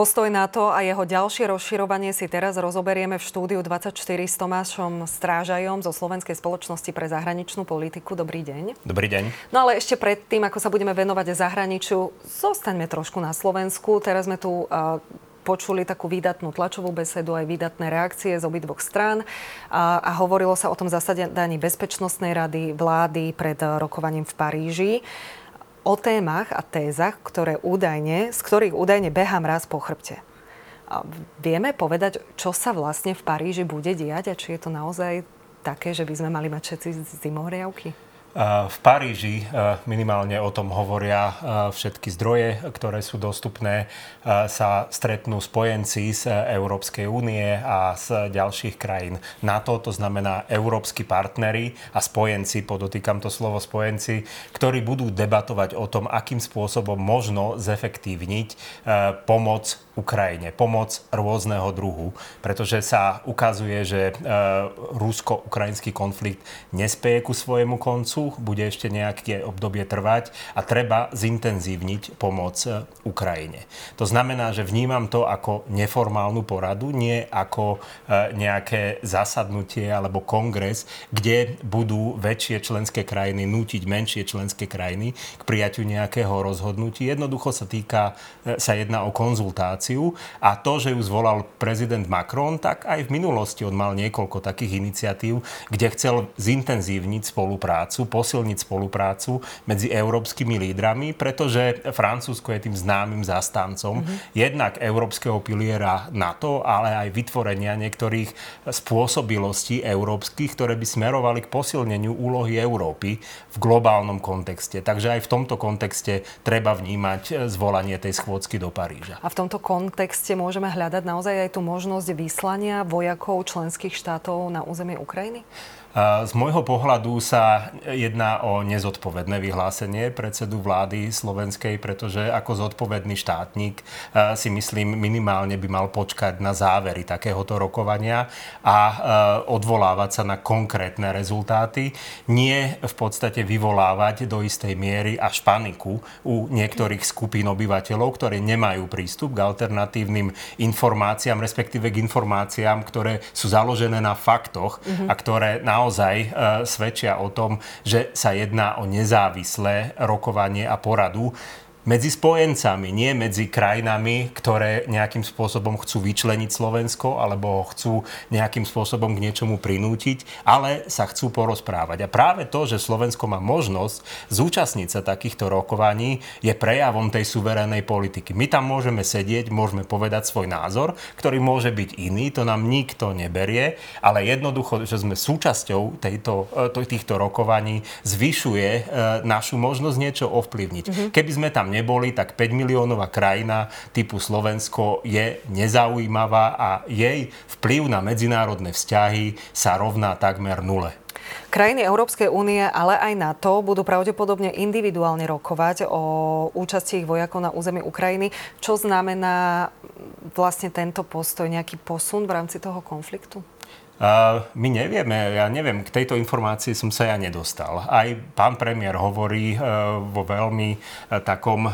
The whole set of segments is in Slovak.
Postoj NATO a jeho ďalšie rozširovanie si teraz rozoberieme v štúdiu 24 s Tomášom Strážajom zo Slovenskej spoločnosti pre zahraničnú politiku. Dobrý deň. Dobrý deň. No ale ešte predtým, ako sa budeme venovať zahraničiu, zostaňme trošku na Slovensku. Teraz sme tu uh, počuli takú výdatnú tlačovú besedu, aj výdatné reakcie z obidvoch strán a, a hovorilo sa o tom zasadaní Bezpečnostnej rady vlády pred rokovaním v Paríži o témach a tézach, ktoré údajne, z ktorých údajne behám raz po chrbte. A vieme povedať, čo sa vlastne v Paríži bude diať a či je to naozaj také, že by sme mali mať všetci zimohriavky? V Paríži minimálne o tom hovoria všetky zdroje, ktoré sú dostupné. Sa stretnú spojenci z Európskej únie a z ďalších krajín NATO, to znamená európsky partnery a spojenci, podotýkam to slovo spojenci, ktorí budú debatovať o tom, akým spôsobom možno zefektívniť pomoc Ukrajine, pomoc rôzneho druhu, pretože sa ukazuje, že rusko-ukrajinský konflikt nespeje ku svojemu koncu, bude ešte nejaké obdobie trvať a treba zintenzívniť pomoc e, Ukrajine. To znamená, že vnímam to ako neformálnu poradu, nie ako e, nejaké zasadnutie alebo kongres, kde budú väčšie členské krajiny nútiť menšie členské krajiny k prijaťu nejakého rozhodnutia. Jednoducho sa týka, e, sa jedná o konzultáciu a to, že ju zvolal prezident Macron, tak aj v minulosti on mal niekoľko takých iniciatív, kde chcel zintenzívniť spoluprácu, posilniť spoluprácu medzi európskymi lídrami, pretože Francúzsko je tým známym zastancom mm-hmm. jednak európskeho piliera NATO, ale aj vytvorenia niektorých spôsobilostí európskych, ktoré by smerovali k posilneniu úlohy Európy v globálnom kontexte. Takže aj v tomto kontexte treba vnímať zvolanie tej schôdzky do Paríža. A v tomto kontexte môžeme hľadať naozaj aj tú možnosť vyslania vojakov členských štátov na územie Ukrajiny? Z môjho pohľadu sa jedná o nezodpovedné vyhlásenie predsedu vlády slovenskej, pretože ako zodpovedný štátnik si myslím minimálne by mal počkať na závery takéhoto rokovania a odvolávať sa na konkrétne rezultáty. Nie v podstate vyvolávať do istej miery až paniku u niektorých skupín obyvateľov, ktorí nemajú prístup k alternatívnym informáciám, respektíve k informáciám, ktoré sú založené na faktoch a ktoré na naozaj e, svedčia o tom, že sa jedná o nezávislé rokovanie a poradu medzi spojencami, nie medzi krajinami, ktoré nejakým spôsobom chcú vyčleniť Slovensko alebo ho chcú nejakým spôsobom k niečomu prinútiť, ale sa chcú porozprávať. A práve to, že Slovensko má možnosť zúčastniť sa takýchto rokovaní, je prejavom tej suverénnej politiky. My tam môžeme sedieť, môžeme povedať svoj názor, ktorý môže byť iný, to nám nikto neberie, ale jednoducho, že sme súčasťou tejto, e, týchto rokovaní, zvyšuje e, našu možnosť niečo ovplyvniť. Mm-hmm. Keby sme tam neboli, tak 5 miliónová krajina typu Slovensko je nezaujímavá a jej vplyv na medzinárodné vzťahy sa rovná takmer nule. Krajiny Európskej únie, ale aj NATO budú pravdepodobne individuálne rokovať o účasti ich vojakov na území Ukrajiny. Čo znamená vlastne tento postoj, nejaký posun v rámci toho konfliktu? My nevieme, ja neviem, k tejto informácii som sa ja nedostal. Aj pán premiér hovorí e, vo veľmi e, takom e,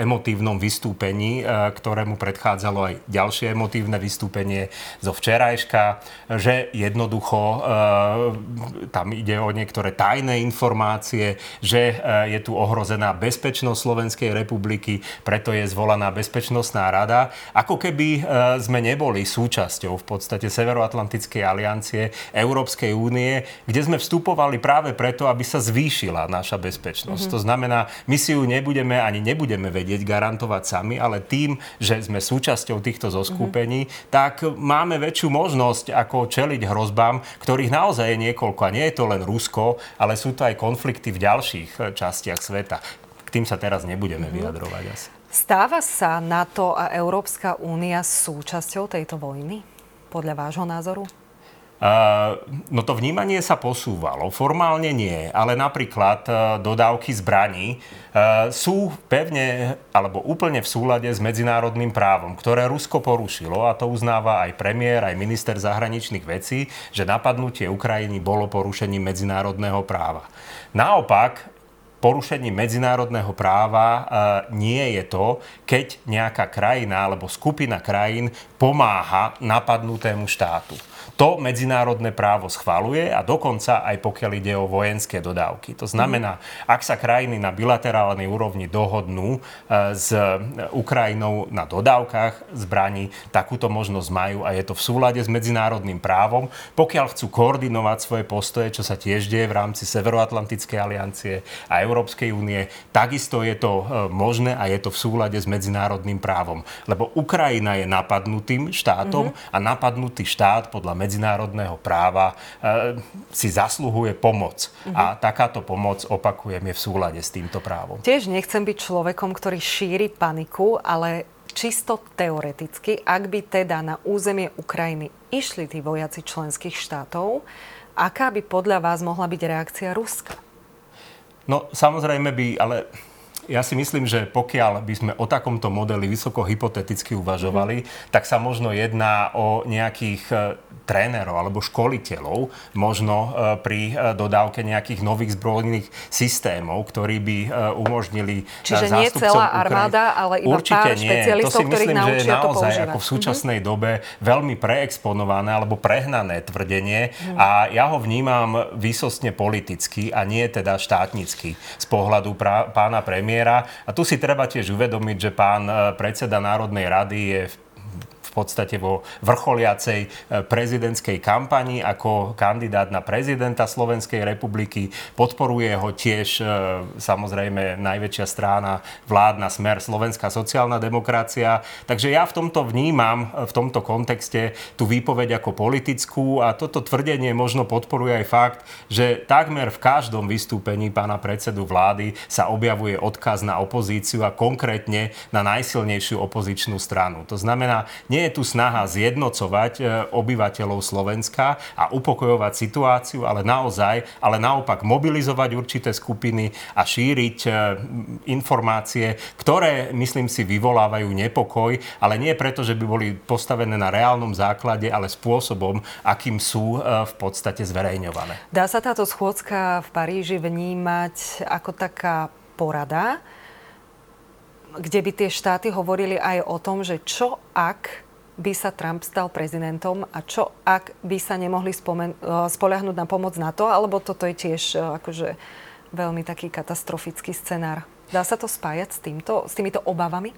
emotívnom vystúpení, ktorému predchádzalo aj ďalšie emotívne vystúpenie zo včerajška, že jednoducho tam ide o niektoré tajné informácie, že je tu ohrozená bezpečnosť Slovenskej republiky, preto je zvolaná Bezpečnostná rada. Ako keby sme neboli súčasťou v podstate Severoatlantickej aliancie aliancie Európskej únie, kde sme vstupovali práve preto, aby sa zvýšila naša bezpečnosť. Mm-hmm. To znamená, my si ju nebudeme ani nebudeme vedieť garantovať sami, ale tým, že sme súčasťou týchto zoskupení, mm-hmm. tak máme väčšiu možnosť ako čeliť hrozbám, ktorých naozaj je niekoľko. A nie je to len Rusko, ale sú to aj konflikty v ďalších eh, častiach sveta. K tým sa teraz nebudeme mm-hmm. vyjadrovať asi. Stáva sa NATO a Európska únia súčasťou tejto vojny? Podľa vášho názoru? No to vnímanie sa posúvalo. Formálne nie, ale napríklad e, dodávky zbraní e, sú pevne alebo úplne v súlade s medzinárodným právom, ktoré Rusko porušilo a to uznáva aj premiér, aj minister zahraničných vecí, že napadnutie Ukrajiny bolo porušením medzinárodného práva. Naopak, porušením medzinárodného práva nie je to, keď nejaká krajina alebo skupina krajín pomáha napadnutému štátu. To medzinárodné právo schvaluje a dokonca aj pokiaľ ide o vojenské dodávky. To znamená, ak sa krajiny na bilaterálnej úrovni dohodnú s Ukrajinou na dodávkach zbraní, takúto možnosť majú a je to v súlade s medzinárodným právom. Pokiaľ chcú koordinovať svoje postoje, čo sa tiež deje v rámci Severoatlantickej aliancie a Európskej únie, takisto je to e, možné a je to v súlade s medzinárodným právom. Lebo Ukrajina je napadnutým štátom mm-hmm. a napadnutý štát podľa medzinárodného práva e, si zasluhuje pomoc. Mm-hmm. A takáto pomoc, opakujem, je v súlade s týmto právom. Tiež nechcem byť človekom, ktorý šíri paniku, ale čisto teoreticky, ak by teda na územie Ukrajiny išli tí vojaci členských štátov, aká by podľa vás mohla byť reakcia Ruska? No samozrejme by, ale ja si myslím, že pokiaľ by sme o takomto modeli vysoko hypoteticky uvažovali, mm. tak sa možno jedná o nejakých e, trénerov alebo školiteľov, možno e, pri e, dodávke nejakých nových zbrojných systémov, ktorí by umožnili Čiže nie celá armáda, ale iba Určite pár nie. špecialistov, to si myslím, že je naozaj to ako v súčasnej mm-hmm. dobe veľmi preexponované alebo prehnané tvrdenie mm. a ja ho vnímam výsostne politicky a nie teda štátnicky z pohľadu pra- pána premiéra premiéra. A tu si treba tiež uvedomiť, že pán eh, predseda Národnej rady je v podstate vo vrcholiacej e, prezidentskej kampani ako kandidát na prezidenta Slovenskej republiky. Podporuje ho tiež e, samozrejme najväčšia strana vládna smer Slovenská sociálna demokracia. Takže ja v tomto vnímam, e, v tomto kontexte tú výpoveď ako politickú a toto tvrdenie možno podporuje aj fakt, že takmer v každom vystúpení pána predsedu vlády sa objavuje odkaz na opozíciu a konkrétne na najsilnejšiu opozičnú stranu. To znamená, nie je tu snaha zjednocovať e, obyvateľov Slovenska a upokojovať situáciu, ale naozaj, ale naopak mobilizovať určité skupiny a šíriť e, informácie, ktoré, myslím si, vyvolávajú nepokoj, ale nie preto, že by boli postavené na reálnom základe, ale spôsobom, akým sú e, v podstate zverejňované. Dá sa táto schôdzka v Paríži vnímať ako taká porada, kde by tie štáty hovorili aj o tom, že čo ak by sa Trump stal prezidentom a čo ak by sa nemohli spomen- eh, spoľahnúť na pomoc na to, alebo toto je tiež eh, akože veľmi taký katastrofický scenár. Dá sa to spájať s, týmto, s týmito obavami?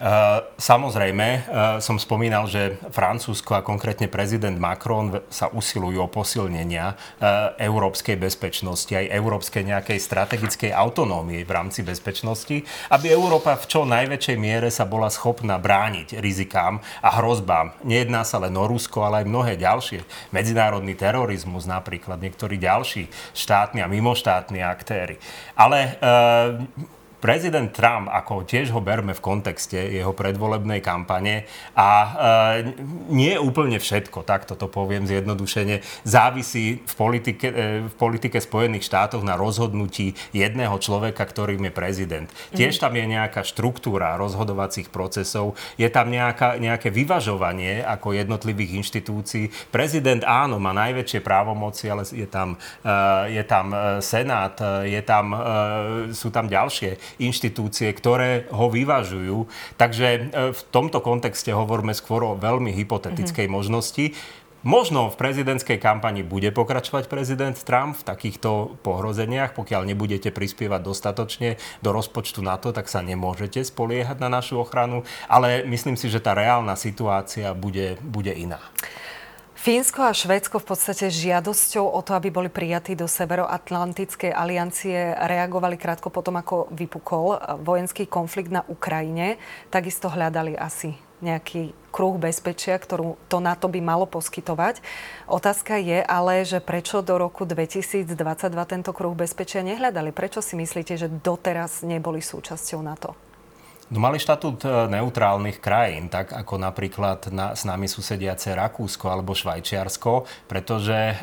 Eh, samozrejme, eh, som spomínal, že Francúzsko a konkrétne prezident Macron sa usilujú o posilnenia eh, európskej bezpečnosti, aj európskej nejakej strategickej autonómie v rámci bezpečnosti, aby Európa v čo najväčšej miere sa bola schopná brániť rizikám a hrozbám. Nejedná sa len o Rusko, ale aj mnohé ďalšie. Medzinárodný terorizmus napríklad, niektorí ďalší štátni a mimoštátni aktéry. Ale prezident Trump, ako tiež ho berme v kontexte jeho predvolebnej kampane a e, nie úplne všetko, tak toto poviem zjednodušene, závisí v politike, e, v politike Spojených štátov na rozhodnutí jedného človeka, ktorým je prezident. Mm. Tiež tam je nejaká štruktúra rozhodovacích procesov, je tam nejaká, nejaké vyvažovanie ako jednotlivých inštitúcií. Prezident áno, má najväčšie právomoci, ale je tam, e, je tam e, Senát, e, je tam, e, sú tam ďalšie inštitúcie, ktoré ho vyvažujú. Takže e, v tomto kontexte hovoríme skôr o veľmi hypotetickej mm-hmm. možnosti. Možno v prezidentskej kampani bude pokračovať prezident Trump v takýchto pohrozeniach. Pokiaľ nebudete prispievať dostatočne do rozpočtu NATO, tak sa nemôžete spoliehať na našu ochranu. Ale myslím si, že tá reálna situácia bude, bude iná. Fínsko a Švédsko v podstate žiadosťou o to, aby boli prijatí do Severoatlantickej aliancie, reagovali krátko potom, ako vypukol vojenský konflikt na Ukrajine. Takisto hľadali asi nejaký kruh bezpečia, ktorú to NATO by malo poskytovať. Otázka je ale, že prečo do roku 2022 tento kruh bezpečia nehľadali? Prečo si myslíte, že doteraz neboli súčasťou NATO? No mali štatút e, neutrálnych krajín, tak ako napríklad na, s nami susediace Rakúsko alebo Švajčiarsko, pretože e,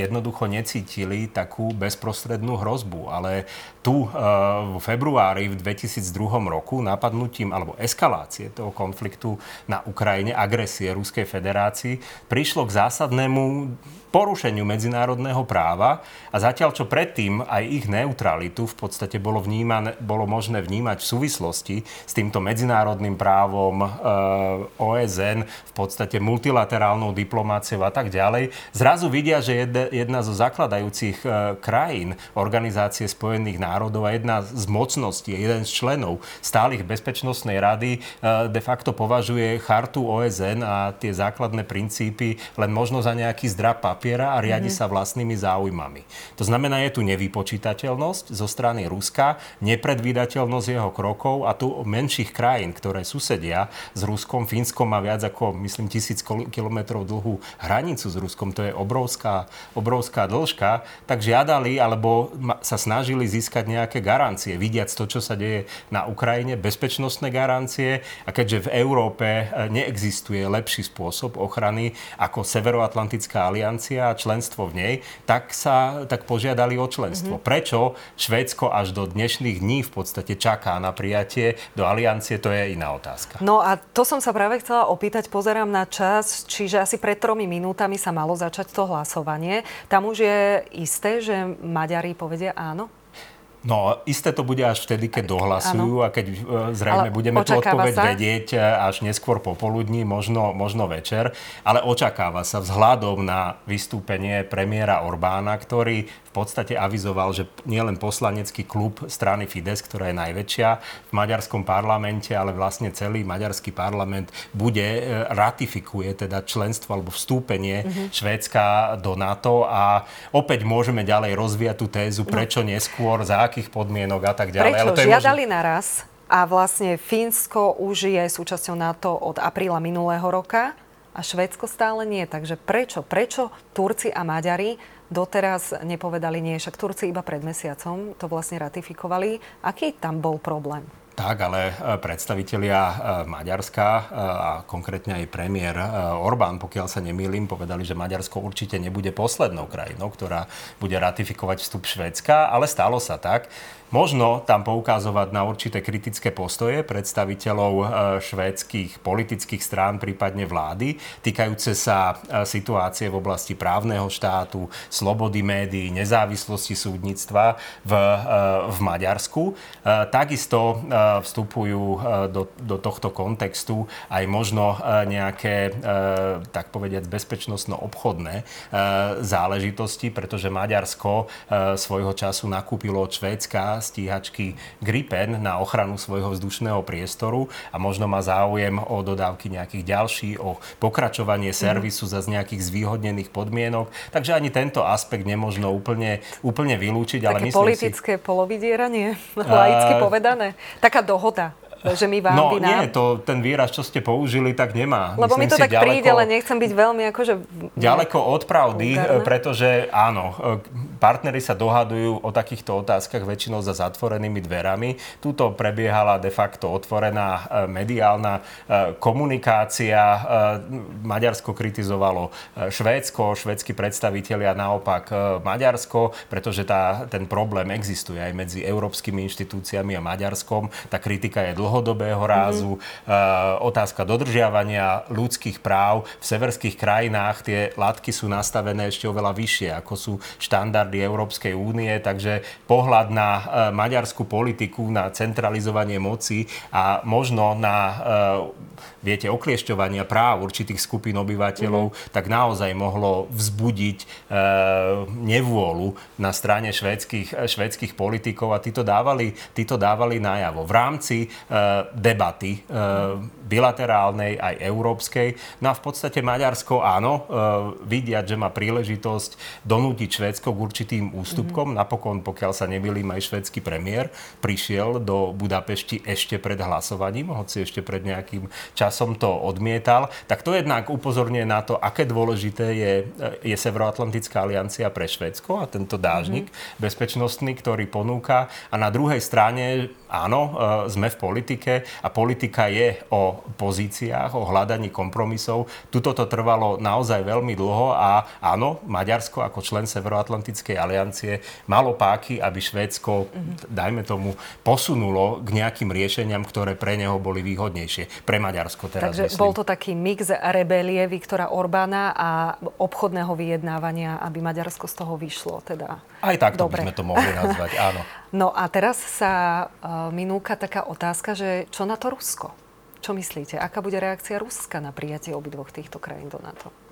jednoducho necítili takú bezprostrednú hrozbu. Ale tu e, v februári v 2002 roku napadnutím alebo eskalácie toho konfliktu na Ukrajine, agresie Ruskej federácii, prišlo k zásadnému porušeniu medzinárodného práva a zatiaľ, čo predtým aj ich neutralitu v podstate bolo, vnímané, bolo možné vnímať v súvislosti s týmto medzinárodným právom e, eh, OSN, v podstate multilaterálnou diplomáciou a tak ďalej, zrazu vidia, že jedna, jedna zo zakladajúcich e, krajín Organizácie spojených národov a jedna z mocností, jeden z členov stálych bezpečnostnej rady e, de facto považuje chartu OSN a tie základné princípy len možno za nejaký zdrab papier papiera a riadi mm-hmm. sa vlastnými záujmami. To znamená, je tu nevypočítateľnosť zo strany Ruska, nepredvídateľnosť jeho krokov a tu menších krajín, ktoré susedia s Ruskom. Fínsko má viac ako, myslím, tisíc kilometrov dlhú hranicu s Ruskom. To je obrovská, obrovská dĺžka. Tak žiadali alebo sa snažili získať nejaké garancie, vidiac to, čo sa deje na Ukrajine, bezpečnostné garancie. A keďže v Európe e, neexistuje lepší spôsob ochrany ako Severoatlantická aliancia, aliancia a členstvo v nej, tak sa tak požiadali o členstvo. Mm-hmm. Prečo Švédsko až do dnešných dní v podstate čaká na prijatie do aliancie, to je iná otázka. No a to som sa práve chcela opýtať, pozerám na čas, čiže asi pred tromi minútami sa malo začať to hlasovanie. Tam už je isté, že Maďari povedia áno? No, isté to bude až vtedy, keď dohlasujú ano. a keď e, zrejme Ale budeme tú odpoveď sa? vedieť e, až neskôr popoludní, možno, možno večer. Ale očakáva sa vzhľadom na vystúpenie premiéra Orbána, ktorý podstate avizoval, že nielen poslanecký klub strany Fides, ktorá je najväčšia v maďarskom parlamente, ale vlastne celý maďarský parlament bude, e, ratifikuje teda členstvo alebo vstúpenie mm-hmm. Švédska do NATO a opäť môžeme ďalej rozvíjať tú tézu, no. prečo neskôr, za akých podmienok a tak ďalej. Prečo? Ale to je Žiadali možno... naraz a vlastne Fínsko už je súčasťou NATO od apríla minulého roka a Švédsko stále nie. Takže prečo? Prečo Turci a Maďari doteraz nepovedali nie? Však Turci iba pred mesiacom to vlastne ratifikovali. Aký tam bol problém? Tak, ale e, predstavitelia e, Maďarska e, a konkrétne aj premiér Orbán, pokiaľ sa nemýlim, povedali, že Maďarsko určite nebude poslednou krajinou, ktorá bude ratifikovať vstup Švedska, ale stalo sa tak. Možno tam poukazovať na určité kritické postoje predstaviteľov švédskych politických strán, prípadne vlády, týkajúce sa situácie v oblasti právneho štátu, slobody médií, nezávislosti súdnictva v, v Maďarsku. Takisto vstupujú do, do tohto kontextu aj možno nejaké, tak povediať, bezpečnostno-obchodné záležitosti, pretože Maďarsko svojho času nakúpilo od Švédska stíhačky Gripen na ochranu svojho vzdušného priestoru a možno má záujem o dodávky nejakých ďalších, o pokračovanie mhm. servisu za z nejakých zvýhodnených podmienok. Takže ani tento aspekt nemožno úplne, úplne vylúčiť. Také ale myslím politické si... polovidieranie, laicky uh, povedané. Taká dohoda že my vám, no, vy nám. nie, to, ten výraz, čo ste použili, tak nemá. Lebo Myslím mi to tak ďaleko, príde, ale nechcem byť veľmi akože... Ďaleko od pravdy, vulgárne. pretože áno, partnery sa dohadujú o takýchto otázkach väčšinou za zatvorenými dverami. Tuto prebiehala de facto otvorená e, mediálna komunikácia. Maďarsko kritizovalo Švédsko, švédsky predstavitelia naopak Maďarsko, pretože tá, ten problém existuje aj medzi európskymi inštitúciami a Maďarskom. Tá kritika je dlho dlhodobého rázu, mm-hmm. otázka dodržiavania ľudských práv. V severských krajinách tie látky sú nastavené ešte oveľa vyššie, ako sú štandardy Európskej únie, takže pohľad na eh, maďarskú politiku, na centralizovanie moci a možno na eh, viete, okliešťovania práv určitých skupín obyvateľov, mm-hmm. tak naozaj mohlo vzbudiť nevôľu na strane švédskych, švédskych politikov a títo dávali, títo dávali najavo. V rámci e, debaty, e, bilaterálnej aj európskej. No a v podstate Maďarsko, áno, e, vidia, že má príležitosť donútiť Švédsko k určitým ústupkom. Mm-hmm. Napokon, pokiaľ sa nemýlim, aj švédsky premiér prišiel do Budapešti ešte pred hlasovaním, hoci ešte pred nejakým časom to odmietal. Tak to jednak upozorňuje na to, aké dôležité je, je Severoatlantická aliancia pre Švédsko a tento dážnik mm-hmm. bezpečnostný, ktorý ponúka. A na druhej strane áno, e, sme v politike a politika je o pozíciách, o hľadaní kompromisov. Tuto to trvalo naozaj veľmi dlho a áno, Maďarsko ako člen Severoatlantickej aliancie malo páky, aby Švédsko, mm-hmm. dajme tomu, posunulo k nejakým riešeniam, ktoré pre neho boli výhodnejšie. Pre Maďarsko teraz Takže myslím. bol to taký mix rebelie Viktora Orbána a obchodného vyjednávania, aby Maďarsko z toho vyšlo. Teda Aj tak by sme to mohli nazvať, áno. No a teraz sa uh, minúka taká otázka, že čo na to Rusko? Čo myslíte? Aká bude reakcia Ruska na prijatie obidvoch týchto krajín do NATO?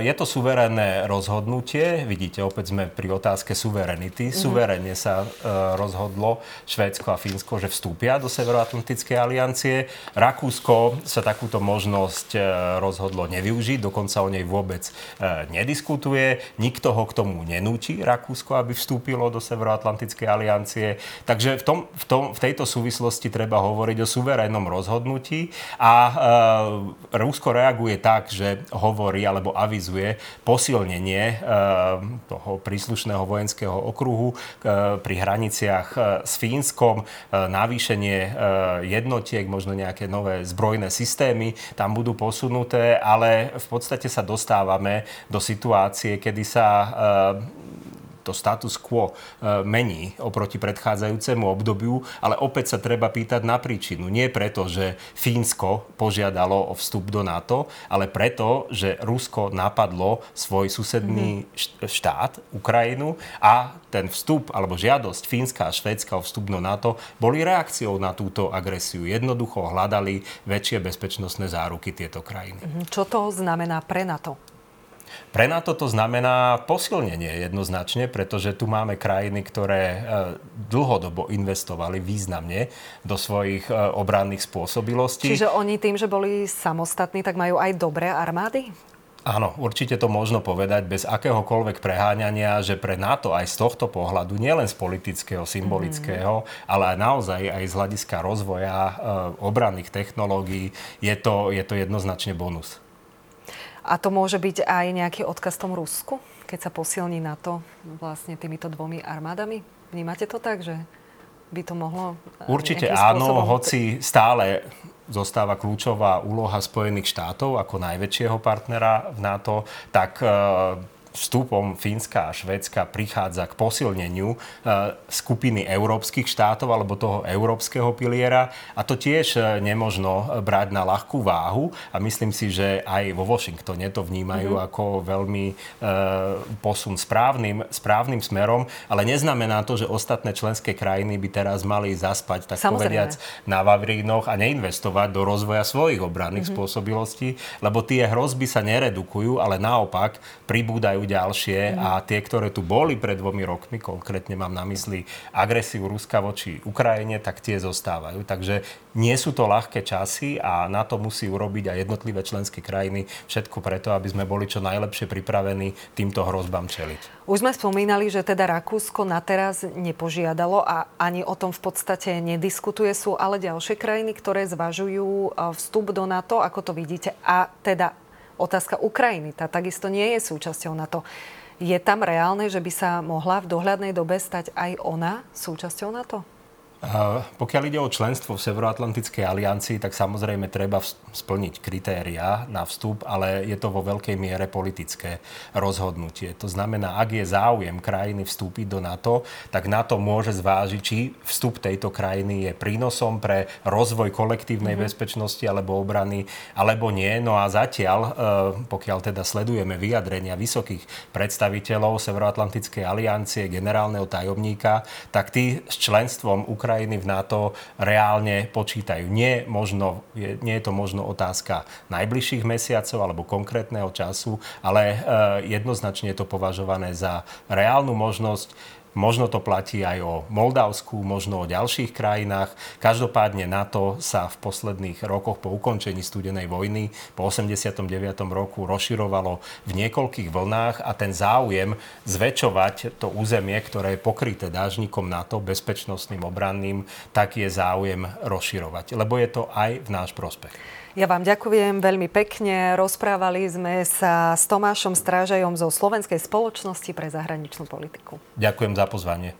Je to suverénne rozhodnutie. Vidíte, opäť sme pri otázke suverenity. Mm-hmm. Suverénne sa e, rozhodlo Švédsko a Fínsko, že vstúpia do Severoatlantickej aliancie. Rakúsko sa takúto možnosť e, rozhodlo nevyužiť, dokonca o nej vôbec e, nediskutuje. Nikto ho k tomu nenúti, Rakúsko, aby vstúpilo do Severoatlantickej aliancie. Takže v, tom, v, tom, v tejto súvislosti treba hovoriť o suverénnom rozhodnutí a Rusko reaguje tak, že hovorí alebo avizuje posilnenie eh, toho príslušného vojenského okruhu eh, pri hraniciach eh, s Fínskom, navýšenie jednotiek, možno nejaké nové zbrojné systémy tam budú posunuté, ale v podstate sa dostávame do situácie, kedy sa to status quo e, mení oproti predchádzajúcemu obdobiu, ale opäť sa treba pýtať na príčinu. Nie preto, že Fínsko požiadalo o vstup do NATO, ale preto, že Rusko napadlo svoj susedný mm-hmm. štát, Ukrajinu a ten vstup alebo žiadosť Fínska a Švédska o vstup do NATO boli reakciou na túto agresiu. Jednoducho hľadali väčšie bezpečnostné záruky tieto krajiny. Mhm. Čo to znamená pre NATO? Pre NATO to znamená posilnenie jednoznačne, pretože tu máme krajiny, ktoré e, dlhodobo investovali významne do svojich e, obranných spôsobilostí. Čiže oni tým, že boli samostatní, tak majú aj dobré armády? Áno, určite to možno povedať bez akéhokoľvek preháňania, že pre NATO aj z tohto pohľadu, nielen z politického, symbolického, mm. ale aj naozaj aj z hľadiska rozvoja e, obranných technológií je to, je to jednoznačne bonus. A to môže byť aj nejaký odkaz tomu Rusku, keď sa posilní na to vlastne týmito dvomi armádami? Vnímate to tak, že by to mohlo... Eh, Určite áno, spôsobom... hoci stále zostáva kľúčová úloha Spojených štátov ako najväčšieho partnera v NATO, tak eh, vstupom Fínska a Švédska prichádza k posilneniu e, skupiny európskych štátov alebo toho európskeho piliera a to tiež e, nemožno brať na ľahkú váhu a myslím si, že aj vo Washingtone to vnímajú mm-hmm. ako veľmi e, posun správnym, správnym smerom, ale neznamená to, že ostatné členské krajiny by teraz mali zaspať, tak Samozrejme. povediac, na Vavrínoch a neinvestovať do rozvoja svojich obranných mm-hmm. spôsobilostí, lebo tie hrozby sa neredukujú, ale naopak pribúdajú ďalšie mm. a tie, ktoré tu boli pred dvomi rokmi, konkrétne mám na mysli agresiu Ruska voči Ukrajine, tak tie zostávajú. Takže nie sú to ľahké časy a na to musí urobiť aj jednotlivé členské krajiny všetko preto, aby sme boli čo najlepšie pripravení týmto hrozbám čeliť. Už sme spomínali, že teda Rakúsko na teraz nepožiadalo a ani o tom v podstate nediskutuje. Sú ale ďalšie krajiny, ktoré zvažujú e, vstup do NATO, ako to vidíte. A teda otázka Ukrajiny. Tá takisto nie je súčasťou NATO. Je tam reálne, že by sa mohla v dohľadnej dobe stať aj ona súčasťou NATO? Pokiaľ ide o členstvo v Severoatlantickej aliancii, tak samozrejme treba splniť kritériá na vstup, ale je to vo veľkej miere politické rozhodnutie. To znamená, ak je záujem krajiny vstúpiť do NATO, tak NATO môže zvážiť, či vstup tejto krajiny je prínosom pre rozvoj kolektívnej mm-hmm. bezpečnosti alebo obrany, alebo nie. No a zatiaľ, e, pokiaľ teda sledujeme vyjadrenia vysokých predstaviteľov Severoatlantickej aliancie, generálneho tajomníka, tak tí s členstvom Ukrajiny krajiny v NATO reálne počítajú. Nie, možno, je, nie je to možno otázka najbližších mesiacov alebo konkrétneho času, ale e, jednoznačne je to považované za reálnu možnosť Možno to platí aj o Moldavsku, možno o ďalších krajinách. Každopádne NATO sa v posledných rokoch po ukončení studenej vojny po 89. roku rozširovalo v niekoľkých vlnách a ten záujem zväčšovať to územie, ktoré je pokryté dážnikom NATO, bezpečnostným, obranným, tak je záujem rozširovať, lebo je to aj v náš prospech. Ja vám ďakujem veľmi pekne. Rozprávali sme sa s Tomášom Strážajom zo Slovenskej spoločnosti pre zahraničnú politiku. Ďakujem za pozvanie.